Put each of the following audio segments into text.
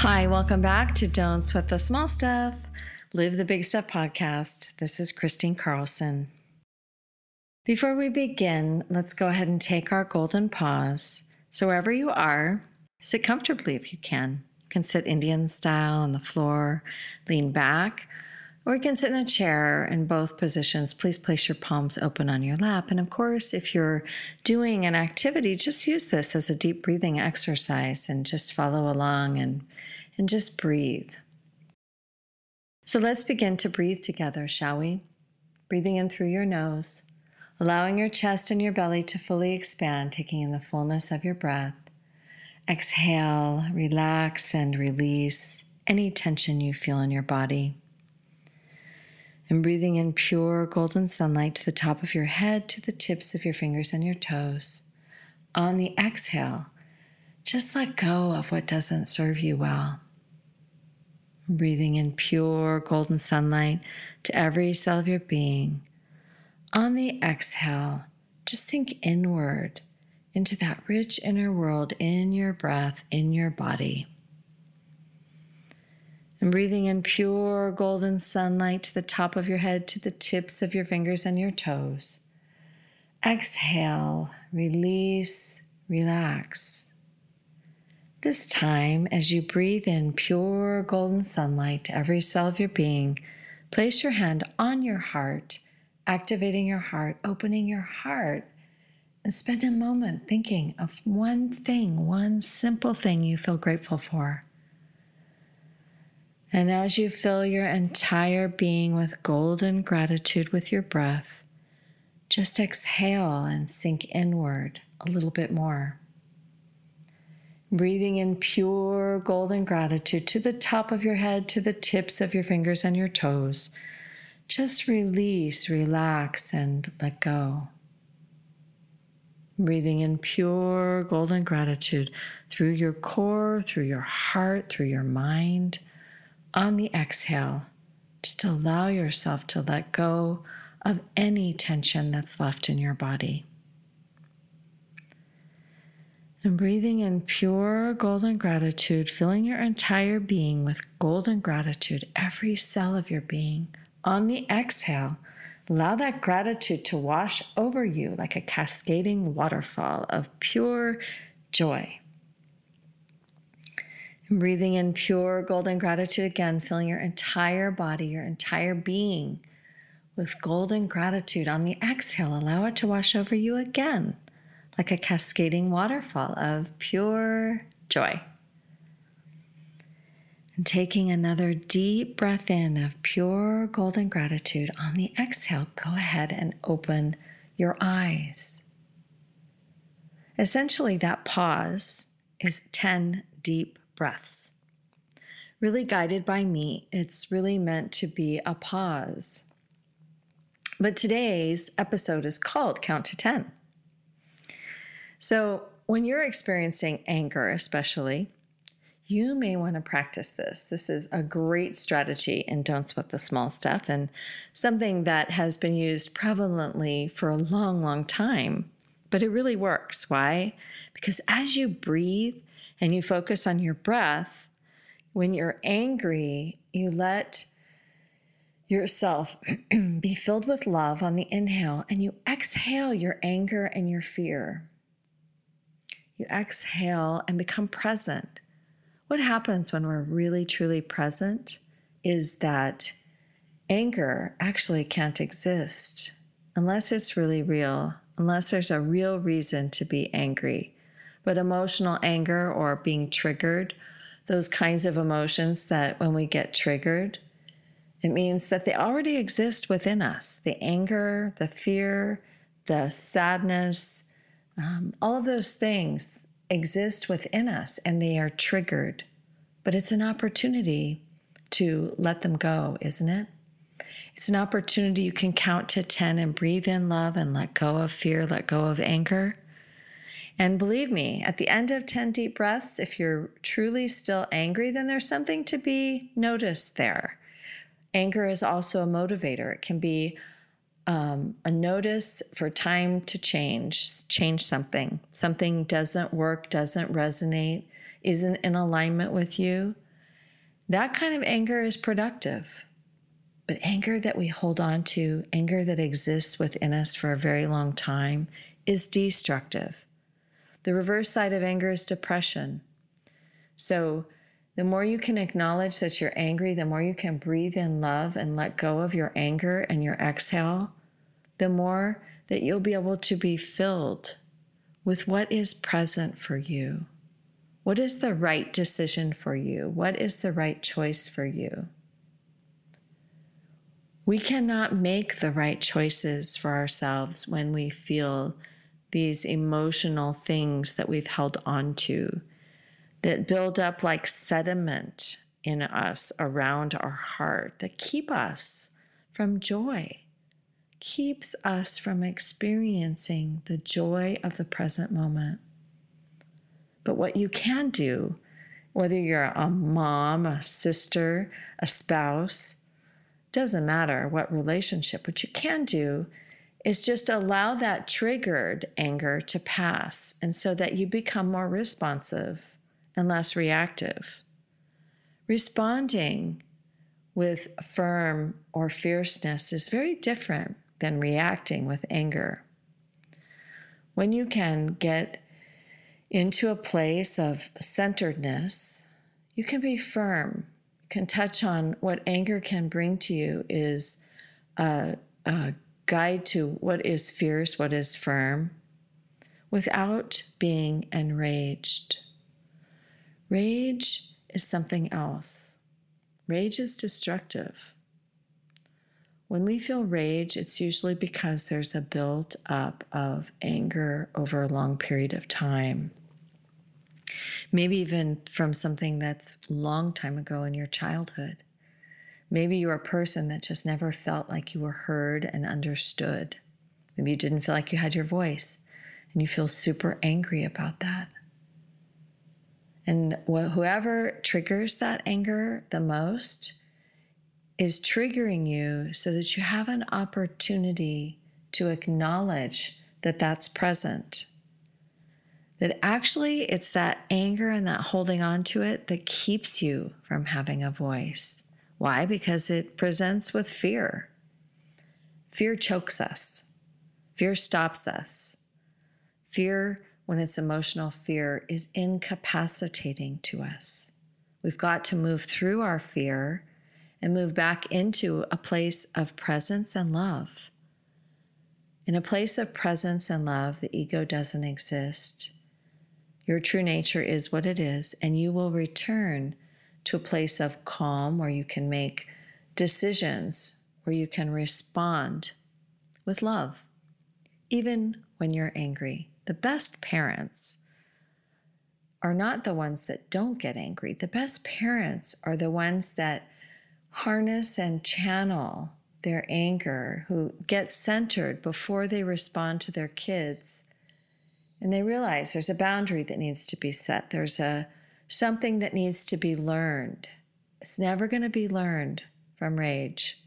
Hi, welcome back to Don't Sweat the Small Stuff, Live the Big Stuff podcast. This is Kristine Carlson. Before we begin, let's go ahead and take our golden pause. So, wherever you are, sit comfortably if you can. You can sit Indian style on the floor, lean back, or you can sit in a chair in both positions. Please place your palms open on your lap. And of course, if you're doing an activity, just use this as a deep breathing exercise and just follow along and, and just breathe. So let's begin to breathe together, shall we? Breathing in through your nose, allowing your chest and your belly to fully expand, taking in the fullness of your breath. Exhale, relax, and release any tension you feel in your body and breathing in pure golden sunlight to the top of your head, to the tips of your fingers and your toes. On the exhale, just let go of what doesn't serve you well. Breathing in pure golden sunlight to every cell of your being. On the exhale, just think inward into that rich inner world in your breath, in your body and breathing in pure golden sunlight to the top of your head, to the tips of your fingers and your toes. Exhale, release, relax. This time, as you breathe in pure golden sunlight to every cell of your being, place your hand on your heart, activating your heart, opening your heart, and spend a moment thinking of one thing, one simple thing you feel grateful for. And as you fill your entire being with golden gratitude with your breath, just exhale and sink inward a little bit more. Breathing in pure golden gratitude to the top of your head, to the tips of your fingers and your toes. Just release, relax, and let go. Breathing in pure golden gratitude through your core, through your heart, through your mind on the exhale, just allow yourself to let go of any tension that's left in your body. And breathing in pure golden gratitude, filling your entire being with golden gratitude, every cell of your being. On the exhale, allow that gratitude to wash over you like a cascading waterfall of pure joy. Breathing in pure golden gratitude again, filling your entire body, your entire being with golden gratitude. On the exhale, allow it to wash over you again, like a cascading waterfall of pure joy. And taking another deep breath in of pure golden gratitude. On the exhale, go ahead and open your eyes. Essentially, that pause is 10 deep breaths. Really guided by me, it's really meant to be a pause. But today's episode is called Count to 10. So, when you're experiencing anger, especially, you may want to practice this. This is a great strategy in Don't Sweat the Small Stuff and something that has been used prevalently for a long, long time. But it really works. Why? Because as you breathe, and you focus on your breath, when you're angry, you let yourself be filled with love on the inhale and you exhale your anger and your fear. You exhale and become present. What happens when we're really truly present is that anger actually can't exist unless it's really real, unless there's a real reason to be angry. But emotional anger or being triggered, those kinds of emotions that when we get triggered, it means that they already exist within us the anger, the fear, the sadness, um, all of those things exist within us and they are triggered. But it's an opportunity to let them go, isn't it? It's an opportunity you can count to 10 and breathe in love and let go of fear, let go of anger. And believe me, at the end of 10 deep breaths, if you're truly still angry, then there's something to be noticed there. Anger is also a motivator. It can be um, a notice for time to change, change something. Something doesn't work, doesn't resonate, isn't in alignment with you. That kind of anger is productive. But anger that we hold on to, anger that exists within us for a very long time, is destructive. The reverse side of anger is depression. So, the more you can acknowledge that you're angry, the more you can breathe in love and let go of your anger and your exhale, the more that you'll be able to be filled with what is present for you. What is the right decision for you? What is the right choice for you? We cannot make the right choices for ourselves when we feel these emotional things that we've held on to that build up like sediment in us around our heart that keep us from joy, keeps us from experiencing the joy of the present moment. But what you can do, whether you're a mom, a sister, a spouse, doesn't matter what relationship, what you can do is just allow that triggered anger to pass and so that you become more responsive and less reactive. Responding with firm or fierceness is very different than reacting with anger. When you can get into a place of centeredness, you can be firm. Can touch on what anger can bring to you is a, a guide to what is fierce, what is firm, without being enraged. Rage is something else. Rage is destructive. When we feel rage, it's usually because there's a build up of anger over a long period of time. Maybe even from something that's long time ago in your childhood. Maybe you're a person that just never felt like you were heard and understood. Maybe you didn't feel like you had your voice and you feel super angry about that. And whoever triggers that anger the most is triggering you so that you have an opportunity to acknowledge that that's present. That actually it's that anger and that holding on to it that keeps you from having a voice. Why? Because it presents with fear. Fear chokes us, fear stops us. Fear when it's emotional fear is incapacitating to us. We've got to move through our fear and move back into a place of presence and love. In a place of presence and love, the ego doesn't exist. Your true nature is what it is, and you will return to a place of calm where you can make decisions, where you can respond with love, even when you're angry. The best parents are not the ones that don't get angry. The best parents are the ones that harness and channel their anger, who get centered before they respond to their kids. And they realize there's a boundary that needs to be set. There's a something that needs to be learned. It's never going to be learned from rage,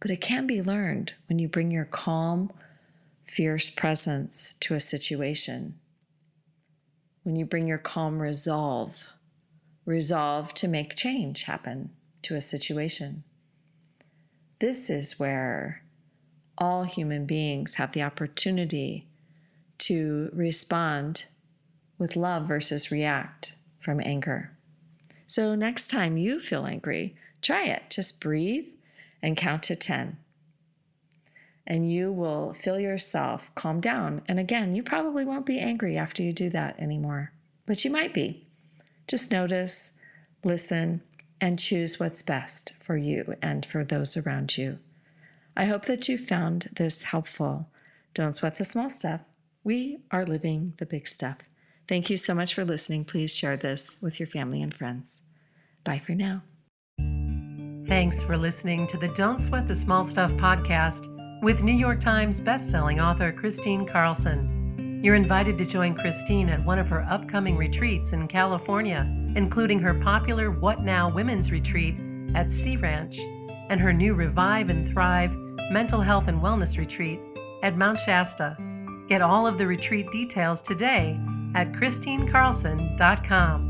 but it can be learned when you bring your calm, fierce presence to a situation, when you bring your calm resolve, resolve to make change happen to a situation. This is where all human beings have the opportunity to respond with love versus react from anger. So, next time you feel angry, try it. Just breathe and count to 10 and you will feel yourself calm down. And again, you probably won't be angry after you do that anymore, but you might be. Just notice, listen, and choose what's best for you and for those around you. I hope that you found this helpful. Don't sweat the small stuff. We are living the big stuff. Thank you so much for listening. Please share this with your family and friends. Bye for now. Thanks for listening to the Don't Sweat the Small Stuff podcast with New York Times bestselling author Kristine Carlson. You're invited to join Kristine at one of her upcoming retreats in California, including her popular What Now Women's Retreat at Sea Ranch and her new Revive and Thrive Mental Health and Wellness Retreat at Mount Shasta. Get all of the retreat details today at KristineCarlson.com.